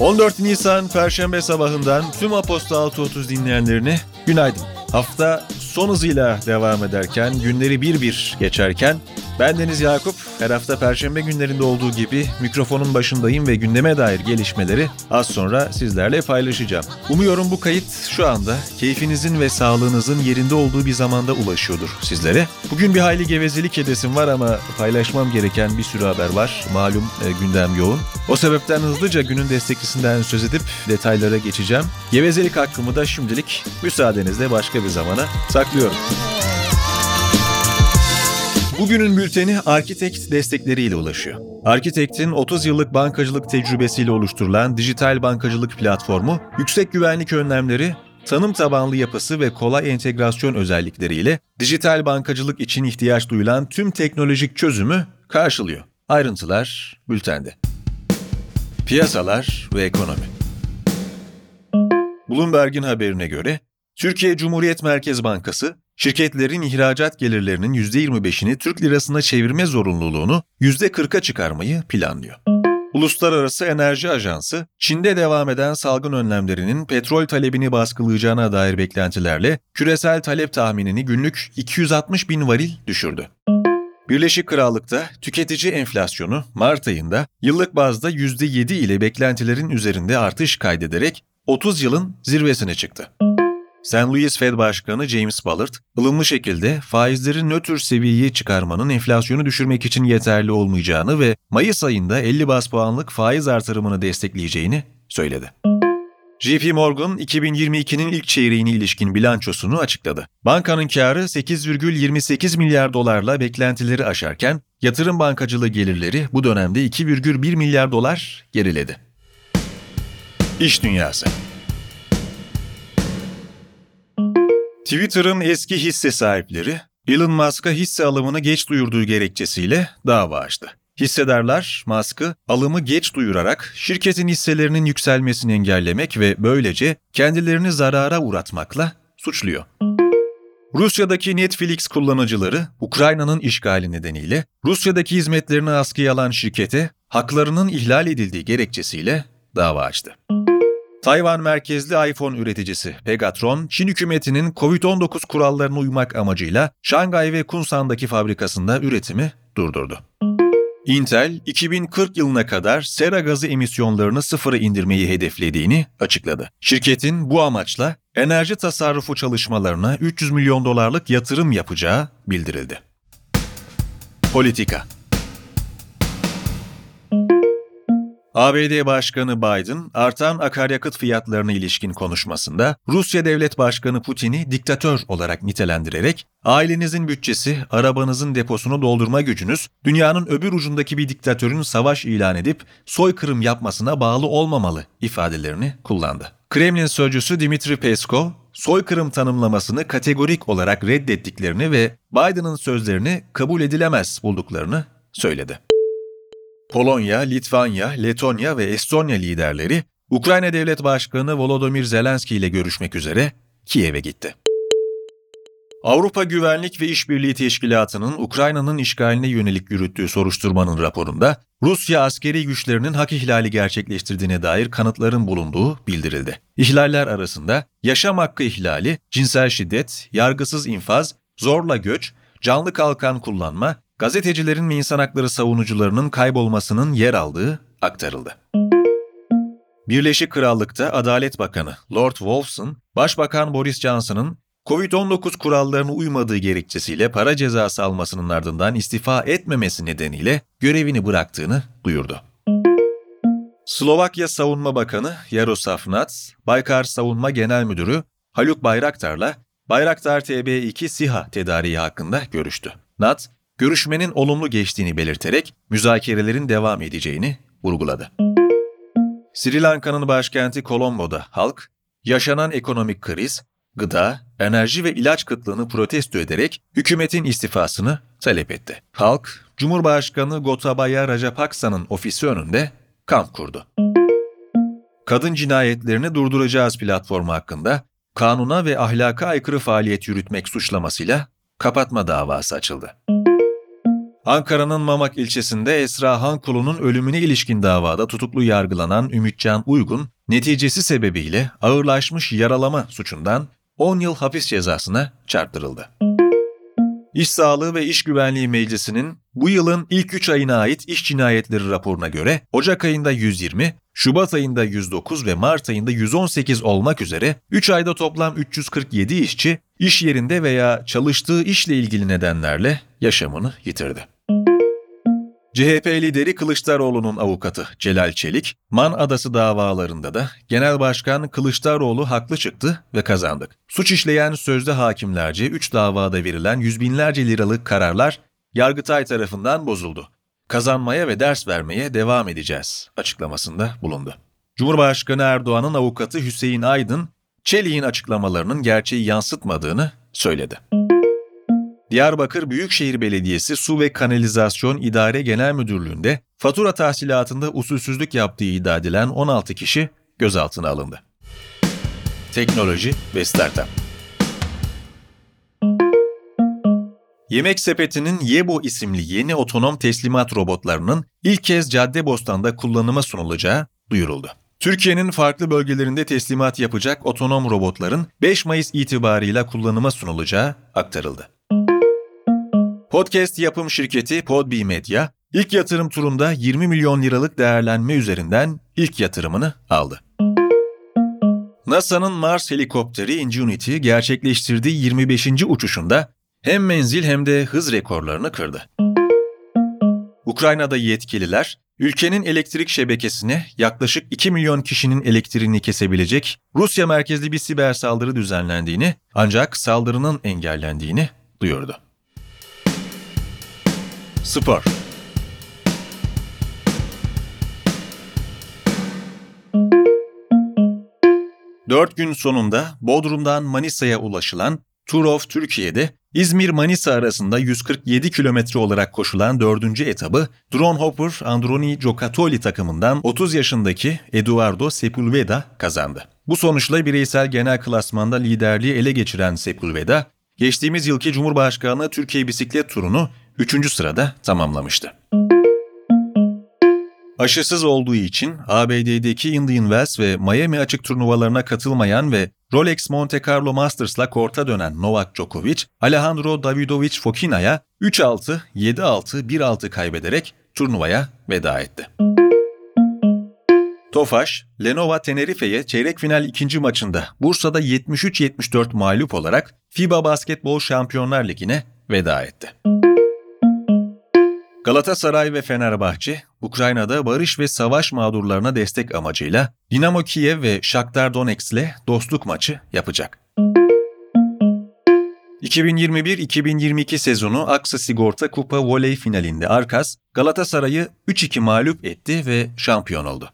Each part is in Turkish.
14 Nisan Perşembe sabahından tüm Aposta 6.30 dinleyenlerine günaydın. Hafta son hızıyla devam ederken, günleri bir bir geçerken ben Deniz Yakup. Her hafta perşembe günlerinde olduğu gibi mikrofonun başındayım ve gündeme dair gelişmeleri az sonra sizlerle paylaşacağım. Umuyorum bu kayıt şu anda keyfinizin ve sağlığınızın yerinde olduğu bir zamanda ulaşıyordur sizlere. Bugün bir hayli gevezelik edesim var ama paylaşmam gereken bir sürü haber var. Malum e, gündem yoğun. O sebepten hızlıca günün desteklisinden söz edip detaylara geçeceğim. Gevezelik hakkımı da şimdilik müsaadenizle başka bir zamana saklıyorum. Bugünün bülteni Arkitekt destekleriyle ulaşıyor. Arkitekt'in 30 yıllık bankacılık tecrübesiyle oluşturulan dijital bankacılık platformu, yüksek güvenlik önlemleri, tanım tabanlı yapısı ve kolay entegrasyon özellikleriyle dijital bankacılık için ihtiyaç duyulan tüm teknolojik çözümü karşılıyor. Ayrıntılar bültende. Piyasalar ve ekonomi. Bloomberg'in haberine göre Türkiye Cumhuriyet Merkez Bankası şirketlerin ihracat gelirlerinin %25'ini Türk lirasına çevirme zorunluluğunu %40'a çıkarmayı planlıyor. Uluslararası Enerji Ajansı, Çin'de devam eden salgın önlemlerinin petrol talebini baskılayacağına dair beklentilerle küresel talep tahminini günlük 260 bin varil düşürdü. Birleşik Krallık'ta tüketici enflasyonu Mart ayında yıllık bazda %7 ile beklentilerin üzerinde artış kaydederek 30 yılın zirvesine çıktı. St. Louis Fed Başkanı James Bullard, ılımlı şekilde faizleri nötr seviyeye çıkarmanın enflasyonu düşürmek için yeterli olmayacağını ve Mayıs ayında 50 bas puanlık faiz artırımını destekleyeceğini söyledi. JP Morgan 2022'nin ilk çeyreğine ilişkin bilançosunu açıkladı. Bankanın karı 8,28 milyar dolarla beklentileri aşarken yatırım bankacılığı gelirleri bu dönemde 2,1 milyar dolar geriledi. İş Dünyası Twitter'ın eski hisse sahipleri Elon Musk'a hisse alımını geç duyurduğu gerekçesiyle dava açtı. Hissedarlar Musk'ı alımı geç duyurarak şirketin hisselerinin yükselmesini engellemek ve böylece kendilerini zarara uğratmakla suçluyor. Rusya'daki Netflix kullanıcıları Ukrayna'nın işgali nedeniyle Rusya'daki hizmetlerini askıya alan şirkete haklarının ihlal edildiği gerekçesiyle dava açtı. Tayvan merkezli iPhone üreticisi Pegatron, Çin hükümetinin COVID-19 kurallarına uymak amacıyla Şangay ve Kunsan'daki fabrikasında üretimi durdurdu. Intel, 2040 yılına kadar sera gazı emisyonlarını sıfıra indirmeyi hedeflediğini açıkladı. Şirketin bu amaçla enerji tasarrufu çalışmalarına 300 milyon dolarlık yatırım yapacağı bildirildi. Politika ABD Başkanı Biden, artan akaryakıt fiyatlarına ilişkin konuşmasında Rusya Devlet Başkanı Putin'i diktatör olarak nitelendirerek ailenizin bütçesi, arabanızın deposunu doldurma gücünüz, dünyanın öbür ucundaki bir diktatörün savaş ilan edip soykırım yapmasına bağlı olmamalı ifadelerini kullandı. Kremlin sözcüsü Dimitri Peskov, soykırım tanımlamasını kategorik olarak reddettiklerini ve Biden'ın sözlerini kabul edilemez bulduklarını söyledi. Polonya, Litvanya, Letonya ve Estonya liderleri Ukrayna Devlet Başkanı Volodymyr Zelenski ile görüşmek üzere Kiev'e gitti. Avrupa Güvenlik ve İşbirliği Teşkilatı'nın Ukrayna'nın işgaline yönelik yürüttüğü soruşturmanın raporunda Rusya askeri güçlerinin hak ihlali gerçekleştirdiğine dair kanıtların bulunduğu bildirildi. İhlaller arasında yaşam hakkı ihlali, cinsel şiddet, yargısız infaz, zorla göç, canlı kalkan kullanma, gazetecilerin ve insan hakları savunucularının kaybolmasının yer aldığı aktarıldı. Birleşik Krallık'ta Adalet Bakanı Lord Wolfson, Başbakan Boris Johnson'ın Covid-19 kurallarına uymadığı gerekçesiyle para cezası almasının ardından istifa etmemesi nedeniyle görevini bıraktığını duyurdu. Slovakya Savunma Bakanı Yaroslav Nats, Baykar Savunma Genel Müdürü Haluk Bayraktar'la Bayraktar TB2 SİHA tedariği hakkında görüştü. Nats, görüşmenin olumlu geçtiğini belirterek müzakerelerin devam edeceğini vurguladı. Sri Lanka'nın başkenti Colombo'da halk, yaşanan ekonomik kriz, gıda, enerji ve ilaç kıtlığını protesto ederek hükümetin istifasını talep etti. Halk, Cumhurbaşkanı Gotabaya Rajapaksa'nın ofisi önünde kamp kurdu. Kadın cinayetlerini durduracağız platformu hakkında kanuna ve ahlaka aykırı faaliyet yürütmek suçlamasıyla kapatma davası açıldı. Ankara'nın Mamak ilçesinde Esra Hankulu'nun ölümüne ilişkin davada tutuklu yargılanan Ümitcan Uygun, neticesi sebebiyle ağırlaşmış yaralama suçundan 10 yıl hapis cezasına çarptırıldı. İş Sağlığı ve İş Güvenliği Meclisi'nin bu yılın ilk 3 ayına ait iş cinayetleri raporuna göre Ocak ayında 120, Şubat ayında 109 ve Mart ayında 118 olmak üzere 3 ayda toplam 347 işçi iş yerinde veya çalıştığı işle ilgili nedenlerle yaşamını yitirdi. CHP lideri Kılıçdaroğlu'nun avukatı Celal Çelik, Man Adası davalarında da Genel Başkan Kılıçdaroğlu haklı çıktı ve kazandık. Suç işleyen sözde hakimlerce 3 davada verilen yüz binlerce liralık kararlar Yargıtay tarafından bozuldu. Kazanmaya ve ders vermeye devam edeceğiz açıklamasında bulundu. Cumhurbaşkanı Erdoğan'ın avukatı Hüseyin Aydın, Çelik'in açıklamalarının gerçeği yansıtmadığını söyledi. Diyarbakır Büyükşehir Belediyesi Su ve Kanalizasyon İdare Genel Müdürlüğü'nde fatura tahsilatında usulsüzlük yaptığı iddia edilen 16 kişi gözaltına alındı. Teknoloji ve Startup Yemek Sepeti'nin Yebo isimli yeni otonom teslimat robotlarının ilk kez Caddebostan'da kullanıma sunulacağı duyuruldu. Türkiye'nin farklı bölgelerinde teslimat yapacak otonom robotların 5 Mayıs itibarıyla kullanıma sunulacağı aktarıldı. Podcast yapım şirketi Podbi Media, ilk yatırım turunda 20 milyon liralık değerlenme üzerinden ilk yatırımını aldı. NASA'nın Mars helikopteri Ingenuity gerçekleştirdiği 25. uçuşunda hem menzil hem de hız rekorlarını kırdı. Ukrayna'da yetkililer, ülkenin elektrik şebekesine yaklaşık 2 milyon kişinin elektriğini kesebilecek Rusya merkezli bir siber saldırı düzenlendiğini ancak saldırının engellendiğini duyurdu. Spor Dört gün sonunda Bodrum'dan Manisa'ya ulaşılan Tour of Türkiye'de İzmir-Manisa arasında 147 kilometre olarak koşulan dördüncü etabı Drone Hopper Androni Giocattoli takımından 30 yaşındaki Eduardo Sepulveda kazandı. Bu sonuçla bireysel genel klasmanda liderliği ele geçiren Sepulveda, geçtiğimiz yılki Cumhurbaşkanlığı Türkiye Bisiklet Turu'nu 3. sırada tamamlamıştı. Aşısız olduğu için ABD'deki Indian Wells ve Miami açık turnuvalarına katılmayan ve Rolex Monte Carlo Masters'la korta dönen Novak Djokovic, Alejandro Davidovic Fokina'ya 3-6, 7-6, 1-6 kaybederek turnuvaya veda etti. Tofaş, Lenovo Tenerife'ye çeyrek final ikinci maçında Bursa'da 73-74 mağlup olarak FIBA Basketbol Şampiyonlar Ligi'ne veda etti. Galatasaray ve Fenerbahçe, Ukrayna'da barış ve savaş mağdurlarına destek amacıyla Dinamo Kiev ve Shakhtar Donetsk ile dostluk maçı yapacak. 2021-2022 sezonu Aksa Sigorta Kupa Voley finalinde Arkas, Galatasaray'ı 3-2 mağlup etti ve şampiyon oldu.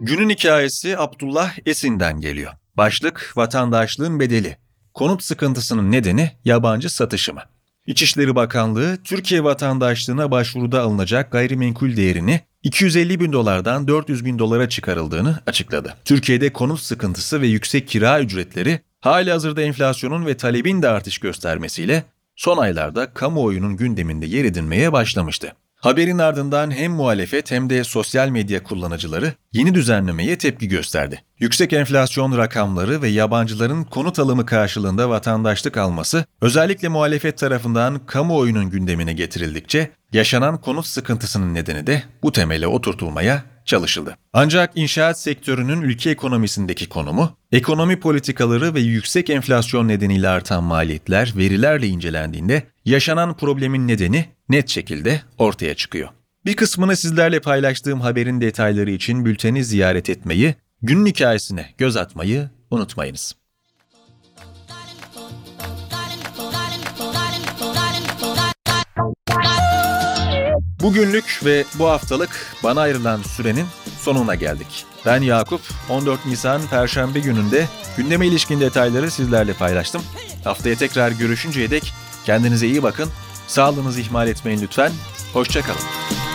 Günün hikayesi Abdullah Esin'den geliyor. Başlık vatandaşlığın bedeli. Konut sıkıntısının nedeni yabancı satışı mı? İçişleri Bakanlığı, Türkiye vatandaşlığına başvuruda alınacak gayrimenkul değerini 250 bin dolardan 400 bin dolara çıkarıldığını açıkladı. Türkiye'de konut sıkıntısı ve yüksek kira ücretleri hali hazırda enflasyonun ve talebin de artış göstermesiyle son aylarda kamuoyunun gündeminde yer edinmeye başlamıştı. Haberin ardından hem muhalefet hem de sosyal medya kullanıcıları yeni düzenlemeye tepki gösterdi. Yüksek enflasyon rakamları ve yabancıların konut alımı karşılığında vatandaşlık alması özellikle muhalefet tarafından kamuoyunun gündemine getirildikçe yaşanan konut sıkıntısının nedeni de bu temele oturtulmaya çalışıldı. Ancak inşaat sektörünün ülke ekonomisindeki konumu, ekonomi politikaları ve yüksek enflasyon nedeniyle artan maliyetler verilerle incelendiğinde yaşanan problemin nedeni net şekilde ortaya çıkıyor. Bir kısmını sizlerle paylaştığım haberin detayları için bülteni ziyaret etmeyi, günün hikayesine göz atmayı unutmayınız. Bugünlük ve bu haftalık bana ayrılan sürenin sonuna geldik. Ben Yakup, 14 Nisan Perşembe gününde gündeme ilişkin detayları sizlerle paylaştım. Haftaya tekrar görüşünceye dek kendinize iyi bakın, sağlığınızı ihmal etmeyin lütfen, hoşçakalın.